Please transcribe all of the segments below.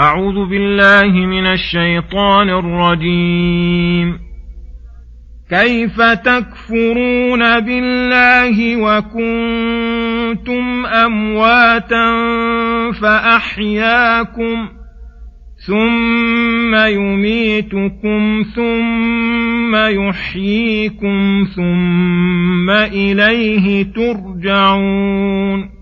أعوذ بالله من الشيطان الرجيم. كيف تكفرون بالله وكنتم أمواتا فأحياكم ثم يميتكم ثم يحييكم ثم إليه ترجعون.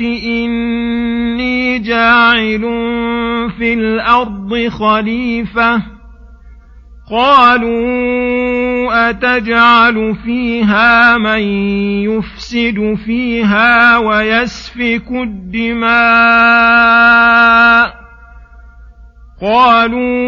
إني جاعل في الأرض خليفة. قالوا أتجعل فيها من يفسد فيها ويسفك الدماء؟ قالوا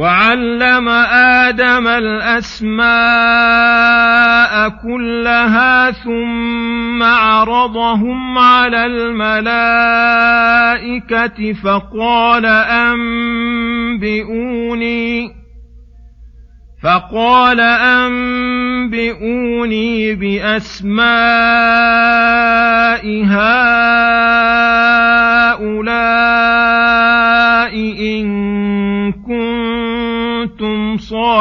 وعلم آدم الأسماء كلها ثم عرضهم على الملائكة فقال أنبئوني فقال أنبئوني بأسماء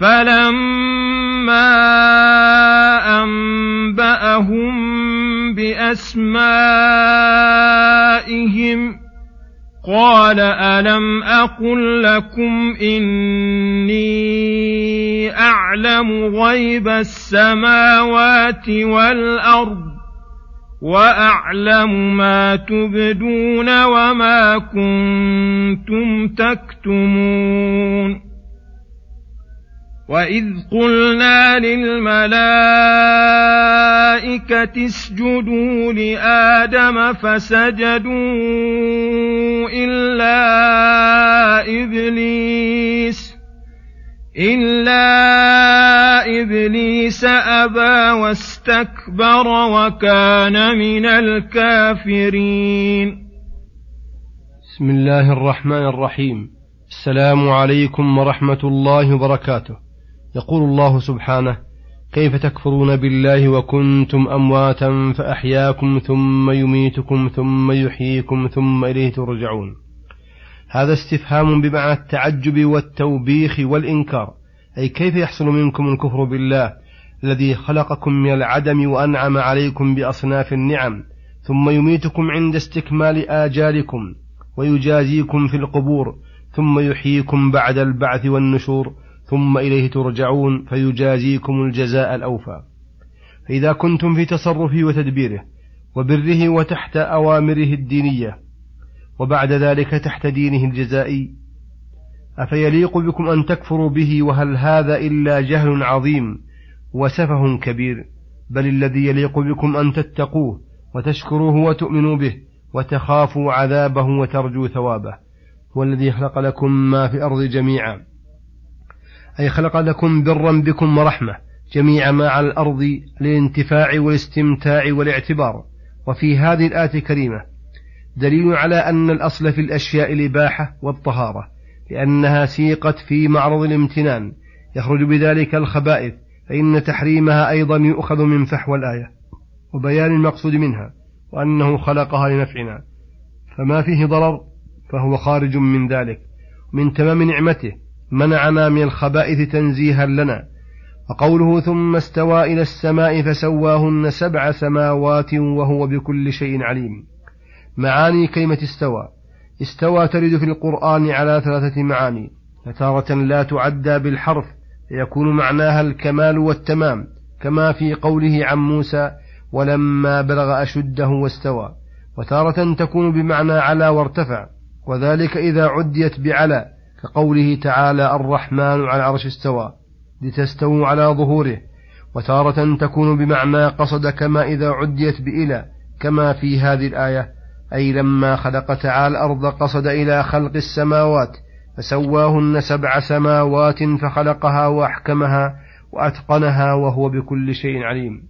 فلما انباهم باسمائهم قال الم أقل لكم اني اعلم غيب السماوات والارض واعلم ما تبدون وما كنتم تكتمون واذ قلنا للملائكه اسجدوا لادم فسجدوا الا ابليس الا ابليس ابى واستكبر وكان من الكافرين بسم الله الرحمن الرحيم. السلام عليكم ورحمة الله وبركاته. يقول الله سبحانه كيف تكفرون بالله وكنتم أمواتا فأحياكم ثم يميتكم ثم يحييكم ثم إليه ترجعون. هذا استفهام بمعنى التعجب والتوبيخ والإنكار أي كيف يحصل منكم الكفر بالله الذي خلقكم من العدم وأنعم عليكم بأصناف النعم ثم يميتكم عند استكمال آجالكم ويجازيكم في القبور ثم يحييكم بعد البعث والنشور ثم إليه ترجعون فيجازيكم الجزاء الأوفى. فإذا كنتم في تصرفه وتدبيره وبره وتحت أوامره الدينية وبعد ذلك تحت دينه الجزائي أفيليق بكم أن تكفروا به؟ وهل هذا إلا جهل عظيم وسفه كبير؟ بل الذي يليق بكم أن تتقوه وتشكروه وتؤمنوا به وتخافوا عذابه وترجوا ثوابه. هو الذي خلق لكم ما في الأرض جميعا. أي خلق لكم برا بكم ورحمة جميع ما على الأرض للانتفاع والاستمتاع والاعتبار. وفي هذه الآية الكريمة دليل على أن الأصل في الأشياء الإباحة والطهارة لأنها سيقت في معرض الامتنان. يخرج بذلك الخبائث فإن تحريمها أيضا يؤخذ من فحوى الآية. وبيان المقصود منها وأنه خلقها لنفعنا. فما فيه ضرر فهو خارج من ذلك. من تمام نعمته منعنا من الخبائث تنزيها لنا. وقوله ثم استوى إلى السماء فسواهن سبع سماوات وهو بكل شيء عليم. معاني كلمة استوى. استوى ترد في القرآن على ثلاثة معاني. فتارة لا تعدى بالحرف فيكون معناها الكمال والتمام كما في قوله عن موسى ولما بلغ أشده واستوى وتارة تكون بمعنى على وارتفع. وذلك إذا عديت بعلى كقوله تعالى الرحمن على العرش استوى لتستووا على ظهوره وتارة تكون بمعنى قصد كما إذا عديت بإلى كما في هذه الآية أي لما خلق تعالى الأرض قصد إلى خلق السماوات فسواهن سبع سماوات فخلقها وأحكمها وأتقنها وهو بكل شيء عليم.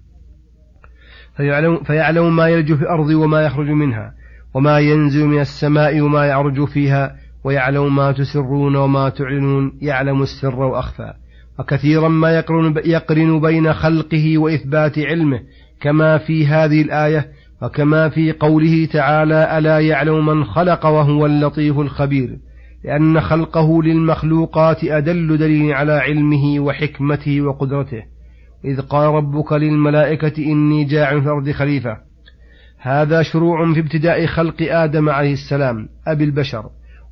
فيعلم, فيعلم ما يلج في الأرض وما يخرج منها وما ينزل من السماء وما يعرج فيها ويعلم ما تسرون وما تعلنون يعلم السر وأخفى. وكثيرا ما يقرن, يقرن بين خلقه وإثبات علمه كما في هذه الآية وكما في قوله تعالى ألا يعلم من خلق وهو اللطيف الخبير؟ لأن خلقه للمخلوقات أدل دليل على علمه وحكمته وقدرته. إذ قال ربك للملائكة إني جاع في الأرض خليفة. هذا شروع في ابتداء خلق آدم عليه السلام أبي البشر.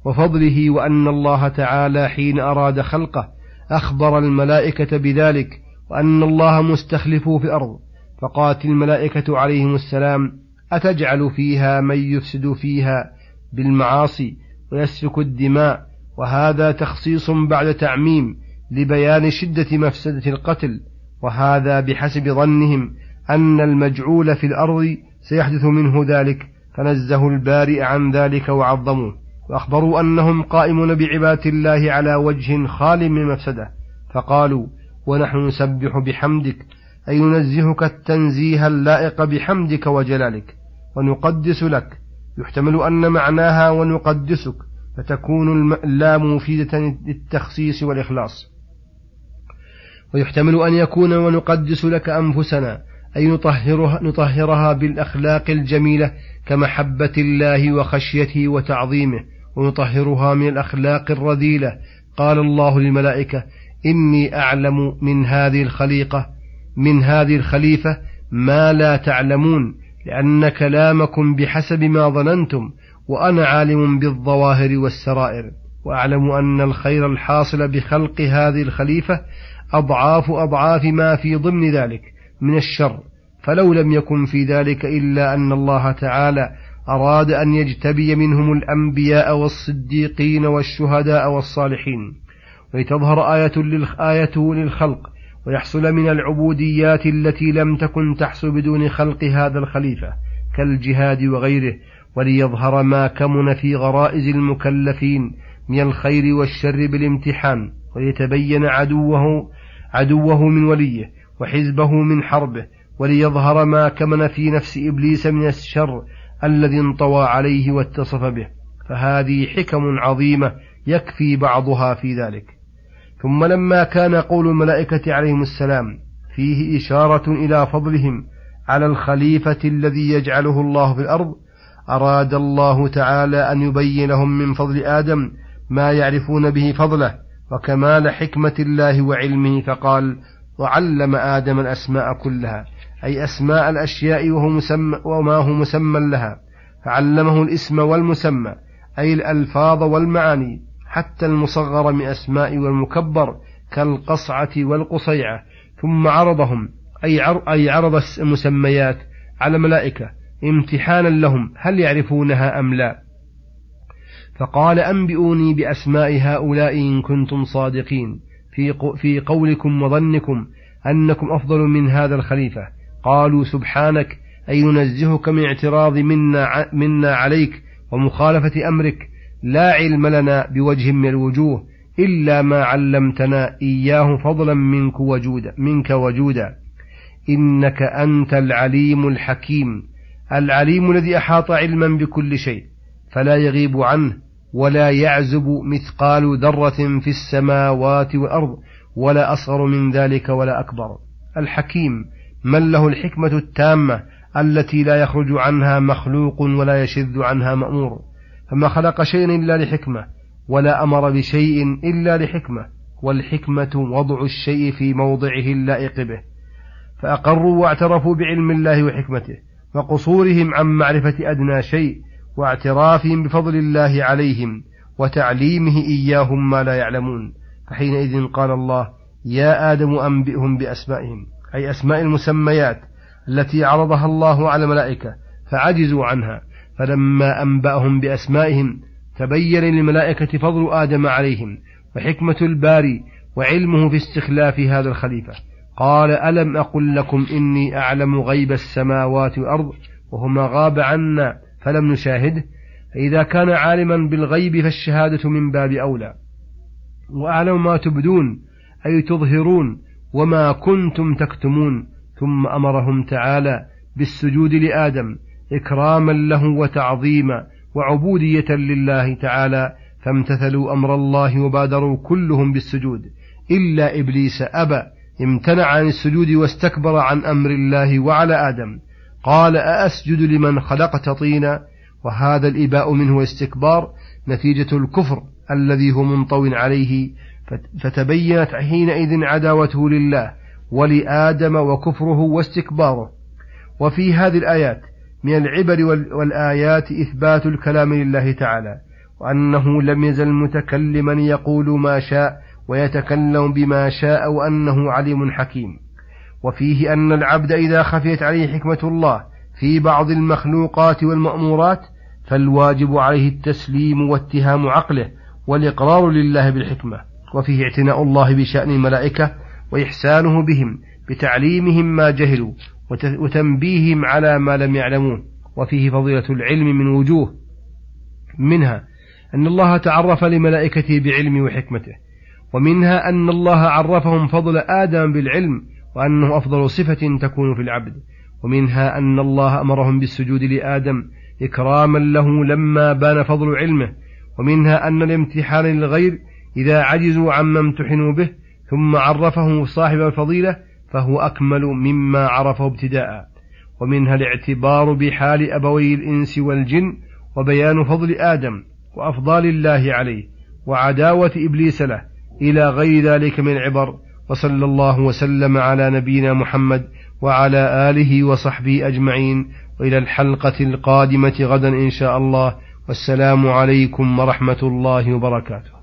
وفضله وأن الله تعالى حين أراد خلقه أخبر الملائكة بذلك وأن الله مستخلفه في الأرض فقالت الملائكة عليهم السلام أتجعل فيها من يفسد فيها بالمعاصي ويسفك الدماء؟ وهذا تخصيص بعد تعميم لبيان شدة مفسدة القتل وهذا بحسب ظنهم أن المجعول في الأرض سيحدث منه ذلك فنزه البارئ عن ذلك وعظموه. وأخبروا أنهم قائمون بعبادة الله على وجه خال من مفسدة فقالوا ونحن نسبح بحمدك أي ننزهك التنزيه اللائق بحمدك وجلالك ونقدس لك يحتمل أن معناها ونقدسك فتكون اللام مفيدة للتخصيص والإخلاص. ويحتمل أن يكون ونقدس لك أنفسنا أي نطهرها, نطهرها بالأخلاق الجميلة كمحبة الله وخشيته وتعظيمه ونطهرها من الأخلاق الرذيلة. قال الله للملائكة إني أعلم من هذه الخليقة من هذه الخليفة ما لا تعلمون لأن كلامكم بحسب ما ظننتم وأنا عالم بالظواهر والسرائر. وأعلم أن الخير الحاصل بخلق هذه الخليفة أضعاف أضعاف ما في ضمن ذلك من الشر. فلو لم يكن في ذلك إلا أن الله تعالى أراد أن يجتبي منهم الأنبياء والصديقين والشهداء والصالحين ولتظهر آية آيته للخلق ويحصل من العبوديات التي لم تكن تحصل بدون خلق هذا الخليفة كالجهاد وغيره وليظهر ما كمن في غرائز المكلفين من الخير والشر بالامتحان وليتبين عدوه عدوه من وليه وحزبه من حربه وليظهر ما كمن في نفس إبليس من الشر الذي انطوى عليه واتصف به فهذه حكم عظيمة يكفي بعضها في ذلك. ثم لما كان قول الملائكة عليهم السلام فيه إشارة إلى فضلهم على الخليفة الذي يجعله الله في الأرض أراد الله تعالى أن يبين لهم من فضل آدم ما يعرفون به فضله وكمال حكمة الله وعلمه فقال وعلم آدم الأسماء كلها أي أسماء الأشياء وهو مسمى وما هو مسمى لها. فعلمه الاسم والمسمى أي الألفاظ والمعاني حتى المصغر من أسماء والمكبر كالقصعة والقصيعة. ثم عرضهم أي, عرض المسميات على الملائكة امتحانا لهم هل يعرفونها أم لا؟ فقال أنبئوني بأسماء هؤلاء إن كنتم صادقين. في قولكم وظنكم أنكم أفضل من هذا الخليفة. قالوا سبحانك أي ننزهك من اعتراض منا, منا عليك ومخالفة أمرك. لا علم لنا بوجه من الوجوه إلا ما علمتنا إياه فضلا منك وجودا منك وجودا. إنك أنت العليم الحكيم العليم الذي أحاط علما بكل شيء فلا يغيب عنه ولا يعزب مثقال ذرة في السماوات والأرض ولا أصغر من ذلك ولا أكبر. الحكيم من له الحكمة التامة التي لا يخرج عنها مخلوق ولا يشذ عنها مأمور. فما خلق شيئا إلا لحكمة ولا أمر بشيء إلا لحكمة والحكمة وضع الشيء في موضعه اللائق به. فأقروا واعترفوا بعلم الله وحكمته وقصورهم عن معرفة أدنى شيء واعترافهم بفضل الله عليهم وتعليمه إياهم ما لا يعلمون. فحينئذ قال الله يا آدم أنبئهم بأسمائهم. أي أسماء المسميات التي عرضها الله على الملائكة فعجزوا عنها. فلما أنبأهم بأسمائهم تبين للملائكة فضل آدم عليهم وحكمة الباري وعلمه في استخلاف هذا الخليفة. قال ألم أقل لكم إني أعلم غيب السماوات والأرض وهما غاب عنا فلم نشاهده فإذا كان عالما بالغيب فالشهادة من باب أولى. وأعلم ما تبدون أي تظهرون وما كنتم تكتمون ثم أمرهم تعالى بالسجود لآدم إكراما له وتعظيما وعبودية لله تعالى فامتثلوا أمر الله وبادروا كلهم بالسجود. إلا إبليس أبى امتنع عن السجود واستكبر عن أمر الله وعلى آدم. قال أأسجد لمن خلقت طينا؟ وهذا الإباء منه واستكبار نتيجة الكفر الذي هو منطو عليه. فتبينت حينئذ عداوته لله ولآدم وكفره واستكباره. وفي هذه الآيات من العبر والآيات إثبات الكلام لله تعالى وأنه لم يزل متكلما يقول ما شاء ويتكلم بما شاء وأنه عليم حكيم. وفيه أن العبد إذا خفيت عليه حكمة الله في بعض المخلوقات والمأمورات فالواجب عليه التسليم واتهام عقله والإقرار لله بالحكمة. وفيه اعتناء الله بشأن الملائكة وإحسانه بهم بتعليمهم ما جهلوا وتنبيههم على ما لم يعلموه. وفيه فضيلة العلم من وجوه منها أن الله تعرف لملائكته بعلمه وحكمته ومنها أن الله عرفهم فضل آدم بالعلم وأنه أفضل صفة تكون في العبد ومنها أن الله أمرهم بالسجود لآدم إكراما له لما بان فضل علمه ومنها أن الامتحان للغير إذا عجزوا عما امتحنوا به ثم عرفه صاحب الفضيلة فهو أكمل مما عرفه ابتداء. ومنها الاعتبار بحال أبوي الإنس والجن وبيان فضل آدم وأفضال الله عليه وعداوة إبليس له إلى غير ذلك من العبر وصلى الله وسلم على نبينا محمد وعلى آله وصحبه أجمعين. وإلى الحلقة القادمة غدا إن شاء الله. والسلام عليكم ورحمة الله وبركاته.